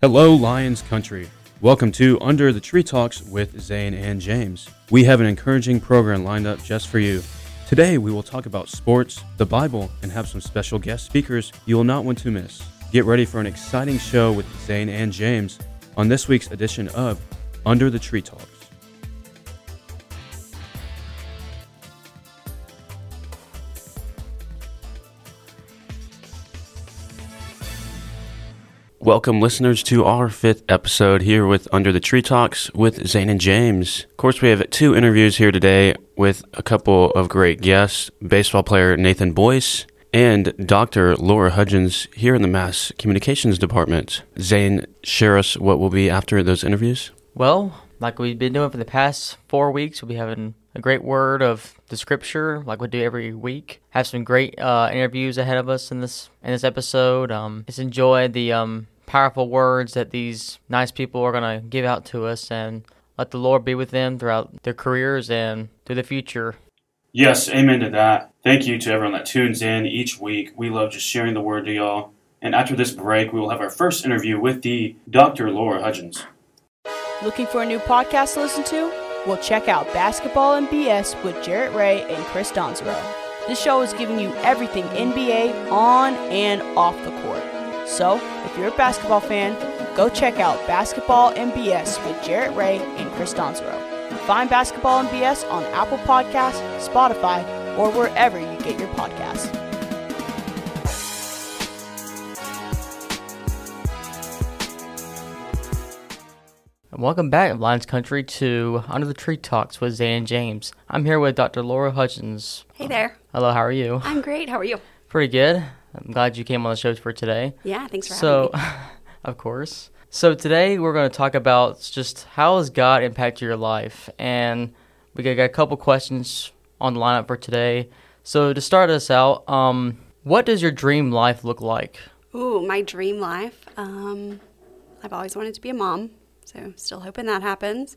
Hello, Lions Country. Welcome to Under the Tree Talks with Zane and James. We have an encouraging program lined up just for you. Today, we will talk about sports, the Bible, and have some special guest speakers you will not want to miss. Get ready for an exciting show with Zane and James on this week's edition of Under the Tree Talks. Welcome, listeners, to our fifth episode here with Under the Tree Talks with Zane and James. Of course, we have two interviews here today with a couple of great guests baseball player Nathan Boyce and Dr. Laura Hudgens here in the Mass Communications Department. Zane, share us what will be after those interviews. Well, like we've been doing for the past four weeks, we'll be having a great word of the scripture, like we do every week. Have some great uh, interviews ahead of us in this in this episode. Um, just enjoy the um, powerful words that these nice people are gonna give out to us, and let the Lord be with them throughout their careers and through the future. Yes, amen to that. Thank you to everyone that tunes in each week. We love just sharing the word to y'all. And after this break, we will have our first interview with the Dr. Laura Hudgens. Looking for a new podcast to listen to? Well, check out Basketball and BS with Jarrett Ray and Chris Donzero. This show is giving you everything NBA on and off the court. So, if you're a basketball fan, go check out Basketball and BS with Jarrett Ray and Chris Donzero. Find Basketball and BS on Apple Podcasts, Spotify, or wherever you get your podcasts. And welcome back, to Lions Country, to Under the Tree Talks with Zane James. I'm here with Dr. Laura Hudgens. Hey there. Hello, how are you? I'm great. How are you? Pretty good. I'm glad you came on the show for today. Yeah, thanks for so, having me. So of course. So today we're going to talk about just how has God impacted your life, and we got a couple questions on the lineup for today. So to start us out, um, what does your dream life look like? Ooh, my dream life. Um, I've always wanted to be a mom, so still hoping that happens.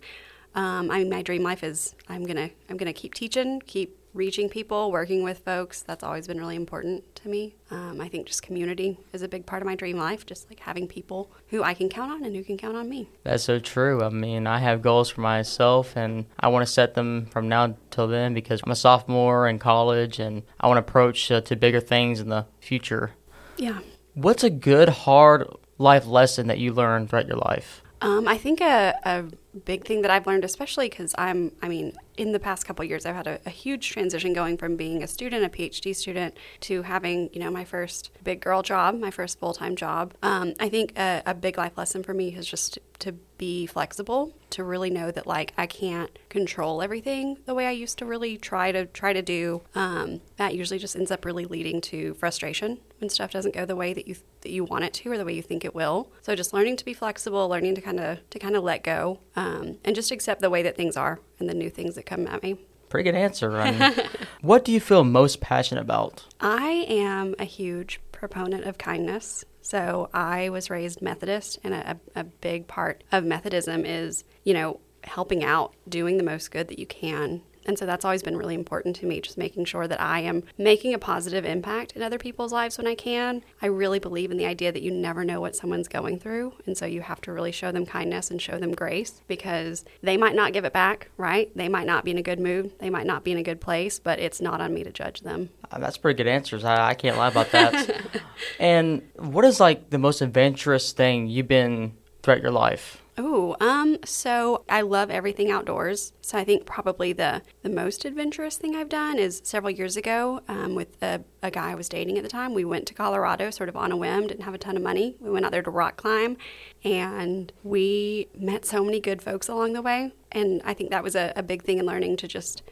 Um, I mean, my dream life is I'm gonna I'm gonna keep teaching, keep reaching people, working with folks. That's always been really important to me. Um, I think just community is a big part of my dream life, just like having people who I can count on and who can count on me. That's so true. I mean, I have goals for myself, and I want to set them from now till then because I'm a sophomore in college, and I want to approach uh, to bigger things in the future. Yeah. What's a good, hard life lesson that you learned throughout your life? Um, I think a, a big thing that I've learned, especially because I'm, I mean, in the past couple years, I've had a, a, huge transition going from being a student, a PhD student, to having, you know, my first big girl job, my first full time job. Um, I think a, a, big life lesson for me is just to be flexible, to really know that like I can't control everything the way I used to really try to try to do. Um, that usually just ends up really leading to frustration when stuff doesn't go the way that you that you want it to or the way you think it will. So just learning to be flexible, learning to kind of to kind of let go, Um, and just accept the way that things are and the new things that come at me. Pretty good answer. Mean, what do you feel most passionate about? I am a huge proponent of kindness. So I was raised Methodist, and a, a big part of Methodism is, you know, helping out, doing the most good that you can and so that's always been really important to me, just making sure that I am making a positive impact in other people's lives when I can. I really believe in the idea that you never know what someone's going through. And so you have to really show them kindness and show them grace because they might not give it back, right? They might not be in a good mood. They might not be in a good place, but it's not on me to judge them. Uh, that's pretty good answers. I, I can't lie about that. and what is like the most adventurous thing you've been throughout your life? Oh, um, so I love everything outdoors. So I think probably the the most adventurous thing I've done is several years ago um, with a, a guy I was dating at the time. We went to Colorado sort of on a whim, didn't have a ton of money. We went out there to rock climb, and we met so many good folks along the way. And I think that was a, a big thing in learning to just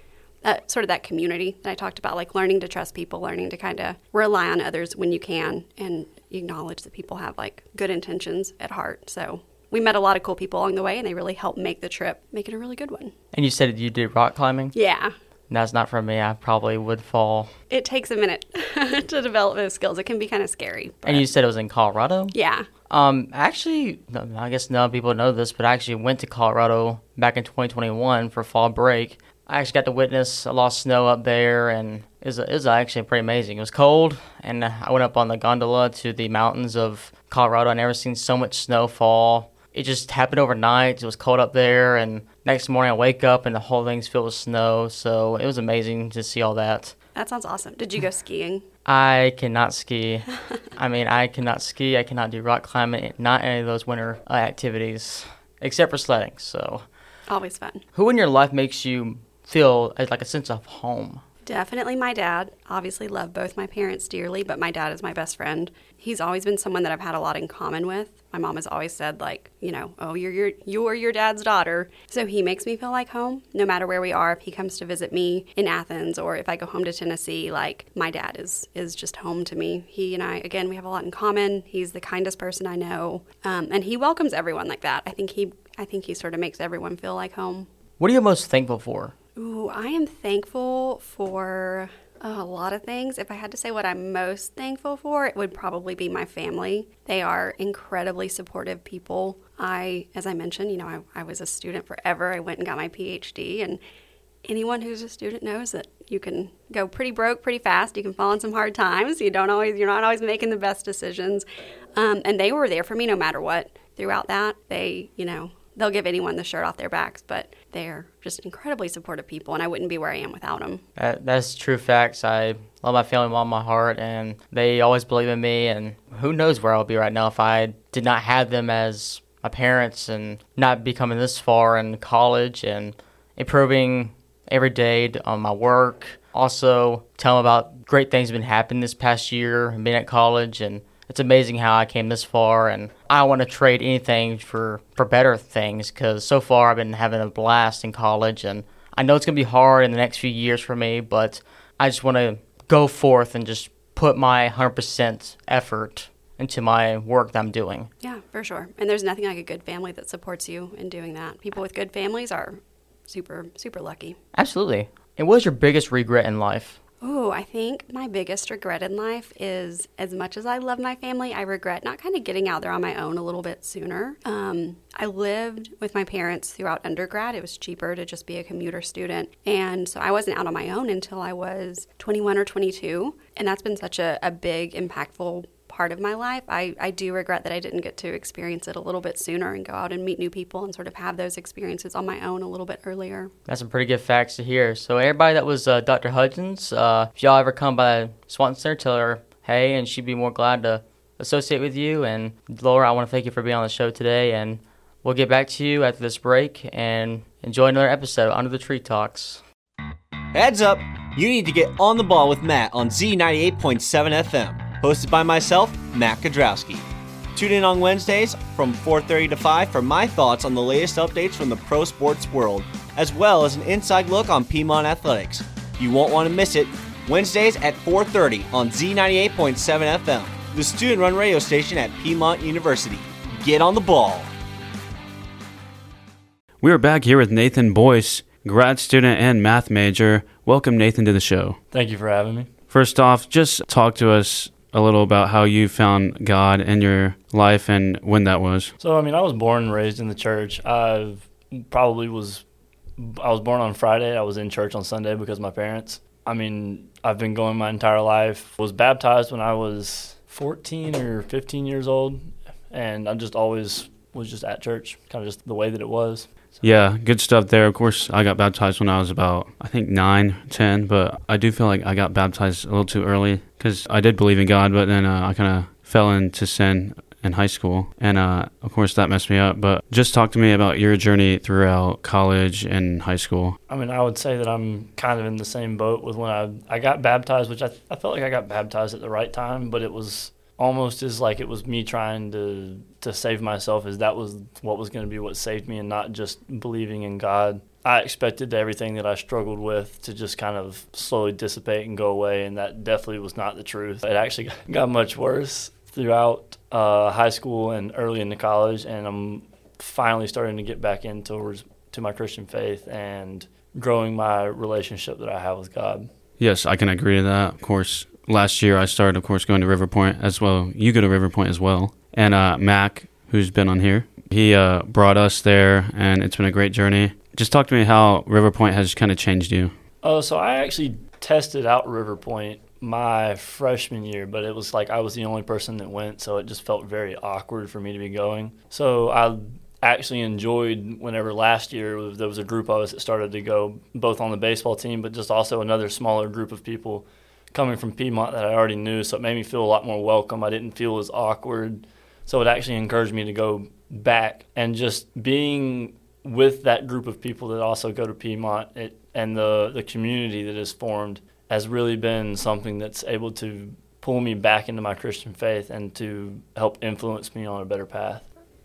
uh, sort of that community that I talked about, like learning to trust people, learning to kind of rely on others when you can, and acknowledge that people have like good intentions at heart. So we met a lot of cool people along the way, and they really helped make the trip, make it a really good one. And you said you did rock climbing? Yeah. That's not for me. I probably would fall. It takes a minute to develop those skills. It can be kind of scary. But... And you said it was in Colorado? Yeah. Um, actually, I guess none people know this, but I actually went to Colorado back in 2021 for fall break. I actually got to witness a lot of snow up there, and it was, it was actually pretty amazing. It was cold, and I went up on the gondola to the mountains of Colorado. I never seen so much snow fall. It just happened overnight. It was cold up there, and next morning I wake up and the whole thing's filled with snow. So it was amazing to see all that. That sounds awesome. Did you go skiing? I cannot ski. I mean, I cannot ski. I cannot do rock climbing. Not any of those winter uh, activities, except for sledding. So, Always fun. who in your life makes you feel like a sense of home? Definitely my dad. Obviously, love both my parents dearly, but my dad is my best friend. He's always been someone that I've had a lot in common with. My mom has always said, like, you know, oh, you're your you're your dad's daughter. So he makes me feel like home, no matter where we are. If he comes to visit me in Athens or if I go home to Tennessee, like my dad is is just home to me. He and I, again, we have a lot in common. He's the kindest person I know, um, and he welcomes everyone like that. I think he I think he sort of makes everyone feel like home. What are you most thankful for? Ooh, I am thankful for uh, a lot of things. If I had to say what I'm most thankful for, it would probably be my family. They are incredibly supportive people. I, as I mentioned, you know, I, I was a student forever. I went and got my PhD, and anyone who's a student knows that you can go pretty broke pretty fast. You can fall in some hard times. You don't always, you're not always making the best decisions. Um, and they were there for me no matter what throughout that. They, you know, they'll give anyone the shirt off their backs, but they're just incredibly supportive people, and I wouldn't be where I am without them. That, that's true facts. I love my family with all my heart, and they always believe in me. And who knows where I'll be right now if I did not have them as my parents and not be coming this far in college and improving every day on my work. Also, tell them about great things that have been happening this past year and being at college and it's amazing how I came this far, and I don't want to trade anything for for better things because so far I've been having a blast in college, and I know it's gonna be hard in the next few years for me, but I just want to go forth and just put my 100% effort into my work that I'm doing. Yeah, for sure. And there's nothing like a good family that supports you in doing that. People with good families are super, super lucky. Absolutely. And what is your biggest regret in life? Oh, I think my biggest regret in life is as much as I love my family, I regret not kind of getting out there on my own a little bit sooner. Um, I lived with my parents throughout undergrad. It was cheaper to just be a commuter student. And so I wasn't out on my own until I was 21 or 22. And that's been such a, a big, impactful part of my life. I, I do regret that I didn't get to experience it a little bit sooner and go out and meet new people and sort of have those experiences on my own a little bit earlier. That's some pretty good facts to hear. So everybody that was uh, Dr. Hudgens, uh, if y'all ever come by Swanson Center, tell her hey, and she'd be more glad to associate with you. And Laura, I want to thank you for being on the show today, and we'll get back to you after this break and enjoy another episode of Under the Tree Talks. Heads up, you need to get on the ball with Matt on Z98.7 FM hosted by myself, Matt Kodrowski. Tune in on Wednesdays from 4:30 to 5 for my thoughts on the latest updates from the pro sports world, as well as an inside look on Piedmont athletics. You won't want to miss it. Wednesdays at 4:30 on Z98.7 FM, the student-run radio station at Piedmont University. Get on the ball. We are back here with Nathan Boyce, grad student and math major. Welcome, Nathan, to the show. Thank you for having me. First off, just talk to us a little about how you found God in your life and when that was. So, I mean, I was born and raised in the church. I probably was, I was born on Friday. I was in church on Sunday because my parents. I mean, I've been going my entire life. Was baptized when I was 14 or 15 years old, and I just always was just at church, kind of just the way that it was. Yeah, good stuff there. Of course, I got baptized when I was about, I think, nine, ten, but I do feel like I got baptized a little too early because I did believe in God, but then uh, I kind of fell into sin in high school. And uh, of course, that messed me up. But just talk to me about your journey throughout college and high school. I mean, I would say that I'm kind of in the same boat with when I, I got baptized, which I, I felt like I got baptized at the right time, but it was almost as like it was me trying to to save myself as that was what was going to be what saved me and not just believing in God. I expected everything that I struggled with to just kind of slowly dissipate and go away, and that definitely was not the truth. It actually got much worse throughout uh, high school and early into college, and I'm finally starting to get back into to my Christian faith and growing my relationship that I have with God. Yes, I can agree to that. Of course, last year I started, of course, going to River Point as well. You go to River Point as well. And uh, Mac, who's been on here, he uh, brought us there, and it's been a great journey. just talk to me how River Point has kind of changed you. Oh, so I actually tested out River Point my freshman year, but it was like I was the only person that went, so it just felt very awkward for me to be going. So I actually enjoyed whenever last year there was a group of us that started to go both on the baseball team, but just also another smaller group of people coming from Piedmont that I already knew. So it made me feel a lot more welcome. I didn't feel as awkward. So it actually encouraged me to go back and just being with that group of people that also go to Piedmont it, and the, the community that is formed has really been something that's able to pull me back into my Christian faith and to help influence me on a better path.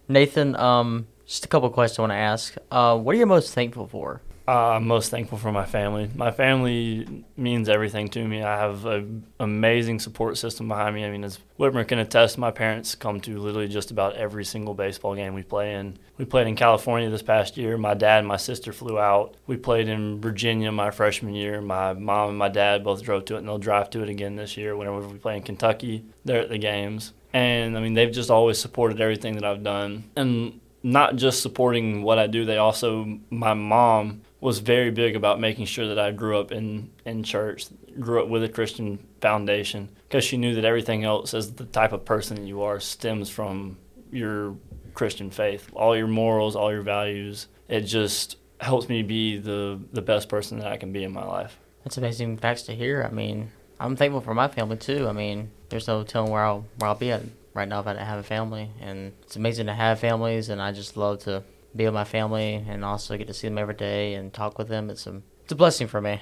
Nathan, um, just a couple questions I want to ask. Uh, what are you most thankful for? Uh, I'm most thankful for my family. My family means everything to me. I have an amazing support system behind me. I mean, as Whitmer can attest, my parents come to literally just about every single baseball game we play in. We played in California this past year. My dad and my sister flew out. We played in Virginia my freshman year. My mom and my dad both drove to it, and they'll drive to it again this year. Whenever we play in Kentucky, they're at the games. And I mean, they've just always supported everything that I've done. And not just supporting what I do, they also, my mom was very big about making sure that I grew up in, in church, grew up with a Christian foundation, because she knew that everything else, as the type of person you are, stems from your Christian faith. All your morals, all your values. It just helps me be the, the best person that I can be in my life. That's amazing facts to hear. I mean, I'm thankful for my family too. I mean, there's no telling where I'll where I'll be at right now if I didn't have a family, and it's amazing to have families, and I just love to be with my family and also get to see them every day and talk with them. It's a it's a blessing for me.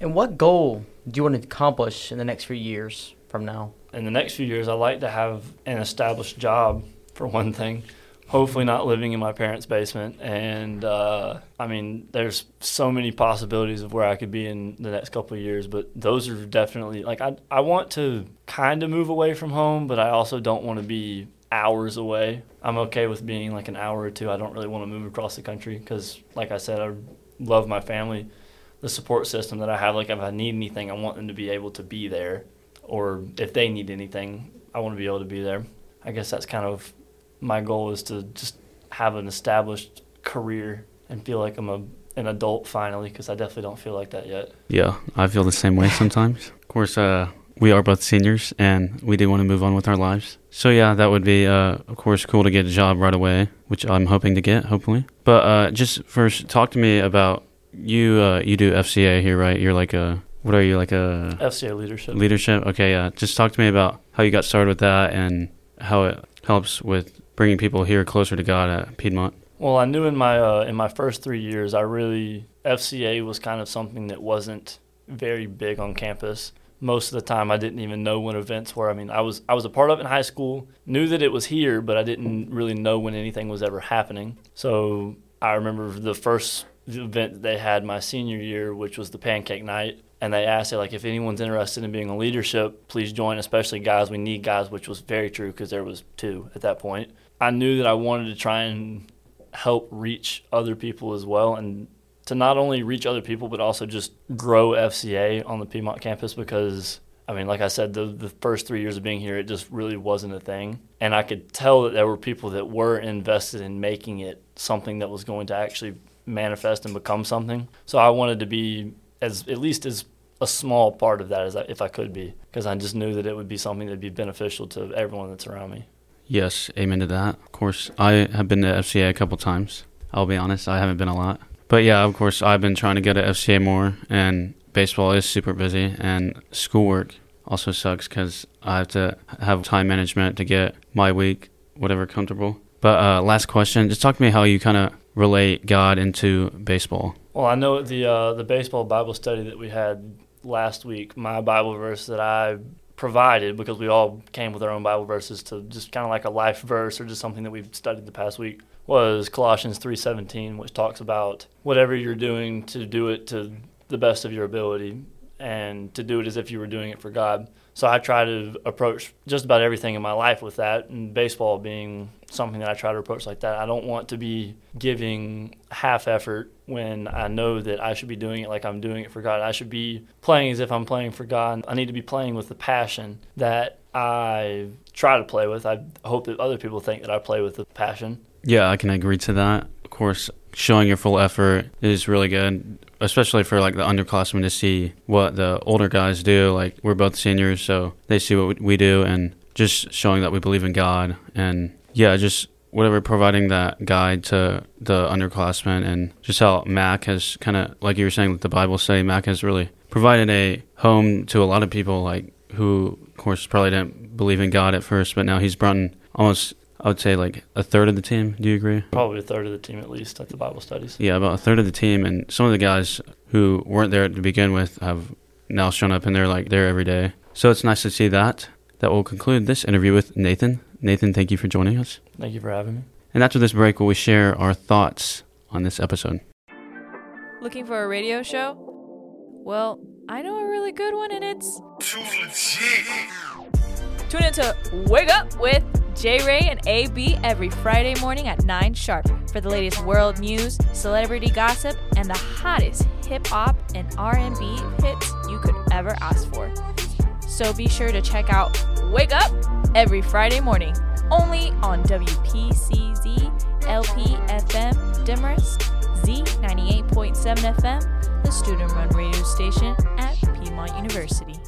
And what goal do you want to accomplish in the next few years from now? In the next few years, I'd like to have an established job for one thing. Hopefully, not living in my parents' basement. And uh, I mean, there's so many possibilities of where I could be in the next couple of years, but those are definitely like I I want to kind of move away from home, but I also don't want to be hours away. I'm okay with being like an hour or two. I don't really want to move across the country because, like I said, I love my family. The support system that I have, like if I need anything, I want them to be able to be there, or if they need anything, I want to be able to be there. I guess that's kind of my goal is to just have an established career and feel like I'm a an adult finally because I definitely don't feel like that yet. Yeah, I feel the same way sometimes. of course, uh, we are both seniors and we do want to move on with our lives. So yeah, that would be uh, of course cool to get a job right away, which I'm hoping to get hopefully. But uh, just first, talk to me about you. Uh, you do FCA here, right? You're like a what are you like a FCA leadership? Leadership. Okay, yeah. Just talk to me about how you got started with that and how it helps with bringing people here closer to God at Piedmont. Well, I knew in my uh, in my first three years, I really FCA was kind of something that wasn't very big on campus most of the time I didn't even know when events were. I mean, I was I was a part of it in high school, knew that it was here, but I didn't really know when anything was ever happening. So I remember the first event they had my senior year, which was the pancake night, and they asked like if anyone's interested in being a leadership, please join, especially guys. We need guys, which was very true because there was two at that point. I knew that I wanted to try and help reach other people as well, and to not only reach other people but also just grow FCA on the Piedmont campus because I mean, like I said, the the first three years of being here, it just really wasn't a thing, and I could tell that there were people that were invested in making it something that was going to actually manifest and become something. So I wanted to be as at least as a small part of that as I, if I could be, because I just knew that it would be something that'd be beneficial to everyone that's around me. Yes, amen to that. Of course, I have been to FCA a couple times. I'll be honest, I haven't been a lot. But yeah, of course, I've been trying to get to FCA more, and baseball is super busy, and schoolwork also sucks because I have to have time management to get my week whatever comfortable. But uh, last question, just talk to me how you kind of relate God into baseball. Well, I know the uh, the baseball Bible study that we had last week. My Bible verse that I provided because we all came with our own Bible verses to just kind of like a life verse or just something that we've studied the past week was Colossians 3:17 which talks about whatever you're doing to do it to the best of your ability and to do it as if you were doing it for God. So I try to approach just about everything in my life with that, and baseball being something that I try to approach like that. I don't want to be giving half effort when I know that I should be doing it like I'm doing it for God. I should be playing as if I'm playing for God. I need to be playing with the passion that I try to play with. I hope that other people think that I play with the passion. Yeah, I can agree to that. Of course, showing your full effort is really good, especially for like the underclassmen to see what the older guys do. Like we're both seniors, so they see what we do, and just showing that we believe in God, and yeah, just whatever providing that guide to the underclassmen, and just how Mac has kind of like you were saying with the Bible study, Mac has really provided a home to a lot of people, like who, of course, probably didn't believe in God at first, but now he's brought in almost I would say like a third of the team. Do you agree? Probably a third of the team at least at the Bible studies. Yeah, about a third of the team, and some of the guys who weren't there to begin with have now shown up, and they're like there every day. So it's nice to see that. That will conclude this interview with Nathan. Nathan, thank you for joining us. Thank you for having me. And after this break, we'll we share our thoughts on this episode? Looking for a radio show? Well, I know a really good one, and it's too legit. Tune into Wake Up with J Ray and AB every Friday morning at 9 sharp for the latest world news, celebrity gossip, and the hottest hip hop and R&B hits you could ever ask for. So be sure to check out Wake Up every Friday morning, only on WPCZ LP FM Demorest Z98.7 FM, the student run radio station at Piedmont University.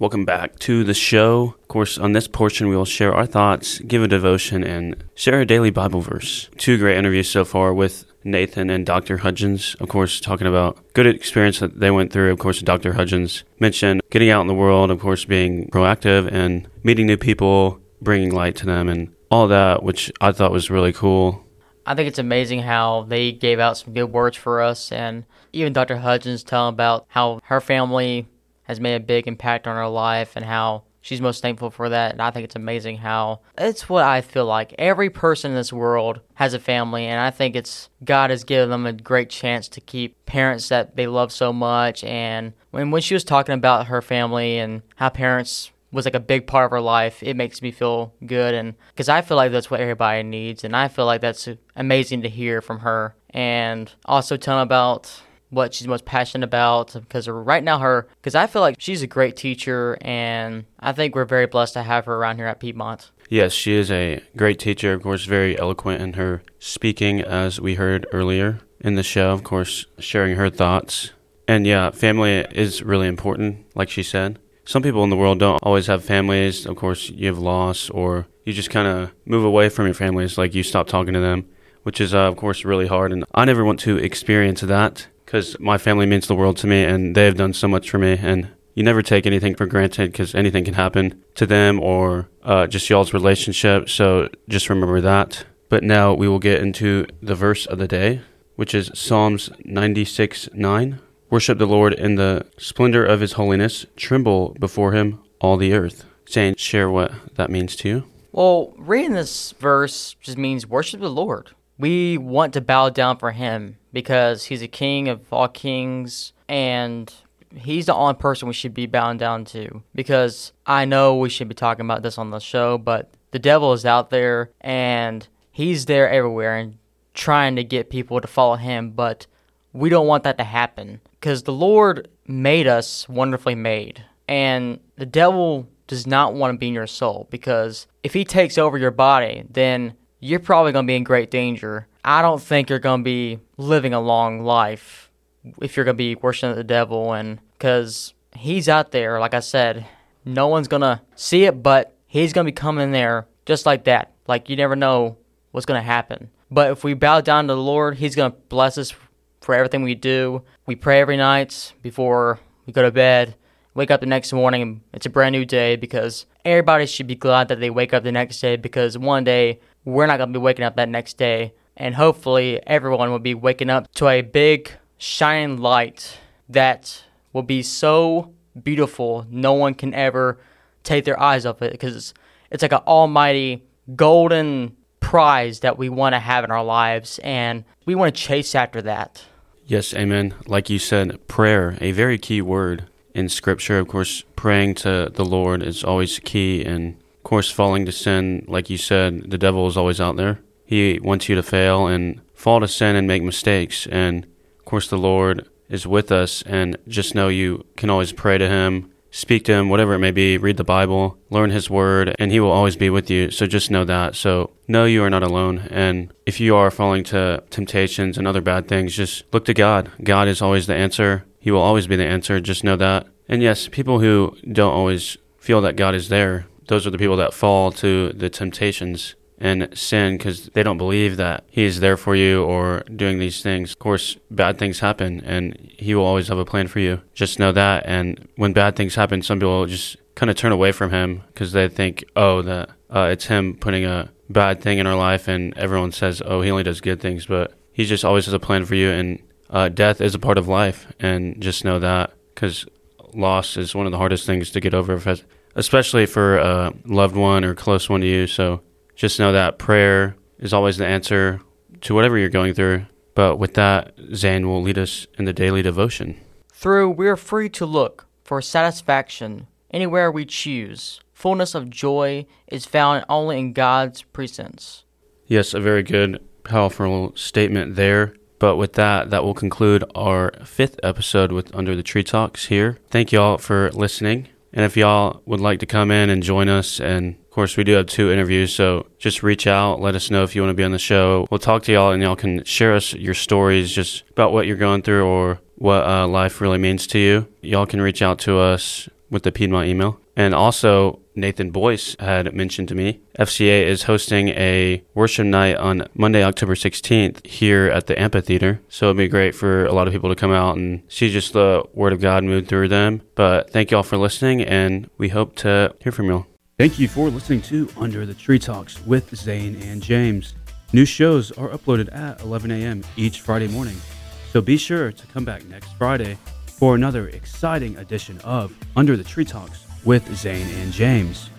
Welcome back to the show. Of course, on this portion, we will share our thoughts, give a devotion, and share a daily Bible verse. Two great interviews so far with Nathan and Dr. Hudgens. Of course, talking about good experience that they went through. Of course, Dr. Hudgens mentioned getting out in the world, of course, being proactive and meeting new people, bringing light to them, and all that, which I thought was really cool. I think it's amazing how they gave out some good words for us, and even Dr. Hudgens telling about how her family has made a big impact on her life and how she's most thankful for that. And I think it's amazing how it's what I feel like. Every person in this world has a family, and I think it's God has given them a great chance to keep parents that they love so much. And when, when she was talking about her family and how parents was like a big part of her life, it makes me feel good. And because I feel like that's what everybody needs. And I feel like that's amazing to hear from her. And also telling about what she's most passionate about because right now her because I feel like she's a great teacher and I think we're very blessed to have her around here at Piedmont. Yes, she is a great teacher, of course, very eloquent in her speaking as we heard earlier in the show, of course, sharing her thoughts. And yeah, family is really important, like she said. Some people in the world don't always have families. Of course, you have loss or you just kind of move away from your families, like you stop talking to them, which is, uh, of course, really hard. And I never want to experience that because my family means the world to me and they have done so much for me. And you never take anything for granted because anything can happen to them or uh, just y'all's relationship. So just remember that. But now we will get into the verse of the day, which is Psalms 96 9. Worship the Lord in the splendor of his holiness, tremble before him, all the earth. Zane, share what that means to you. Well, reading this verse just means worship the Lord. We want to bow down for him because he's a king of all kings and he's the only person we should be bowing down to because I know we should be talking about this on the show, but the devil is out there and he's there everywhere and trying to get people to follow him, but we don't want that to happen because the Lord made us wonderfully made. And the devil does not want to be in your soul because if he takes over your body, then you're probably going to be in great danger I don't think you're going to be living a long life if you're going to be worshiping the devil and because he's out there, like I said, no one's going to see it, but he's going to be coming there just like that. Like you never know what's going to happen. But if we bow down to the Lord, he's going to bless us for everything we do. We pray every night before we go to bed. Wake up the next morning it's a brand new day because everybody should be glad that they wake up the next day because one day we're not going to be waking up that next day and hopefully everyone will be waking up to a big shining light that will be so beautiful no one can ever take their eyes off it because it's, it's like an almighty golden prize that we want to have in our lives and we want to chase after that. Yes amen. Like you said prayer a very key word in scripture. Of course praying to the lord is always key and of course falling to sin like you said the devil is always out there he wants you to fail and fall to sin and make mistakes. And of course, the Lord is with us. And just know you can always pray to Him speak to him, whatever it may be, read the Bible, learn his word, and he will always be with you. So just know that. So know you are not alone. And if you are falling to temptations and other bad things, just look to God. God is always the answer. He will always be the answer. Just know that. And yes, people who don't always feel that God is there, those are the people that fall to the temptations and sin because they don't believe that He is there for you or doing these things. Of course, bad things happen and He will always have a plan for you. Just know that. And when bad things happen, some people just kind of turn away from Him because they think, oh, that uh, it's Him putting a bad thing in our life, and everyone says, oh, He only does good things. But He just always has a plan for you, and uh, death is a part of life. And just know that because loss is one of the hardest things to get over, especially for a loved one or close one to you. So just know that prayer is always the answer to whatever you're going through. But with that, Zane will lead us in the daily devotion. Through we are free to look for satisfaction anywhere we choose. Fullness of joy is found only in God's presence. Yes, a very good, powerful statement there. But with that, that will conclude our fifth episode with Under the Tree Talks here. Thank you all for listening. And if y'all would like to come in and join us, and of course, we do have two interviews, so just reach out, let us know if you want to be on the show. We'll talk to y'all, and y'all can share us your stories just about what you're going through or what uh, life really means to you. Y'all can reach out to us with the Piedmont email. And also, Nathan Boyce had mentioned to me, FCA is hosting a worship night on Monday, October 16th here at the amphitheater. So it'd be great for a lot of people to come out and see just the Word of God move through them. But thank you all for listening, and we hope to hear from you all. Thank you for listening to Under the Tree Talks with Zane and James. New shows are uploaded at 11 a.m. each Friday morning. So be sure to come back next Friday for another exciting edition of Under the Tree Talks with Zane and James.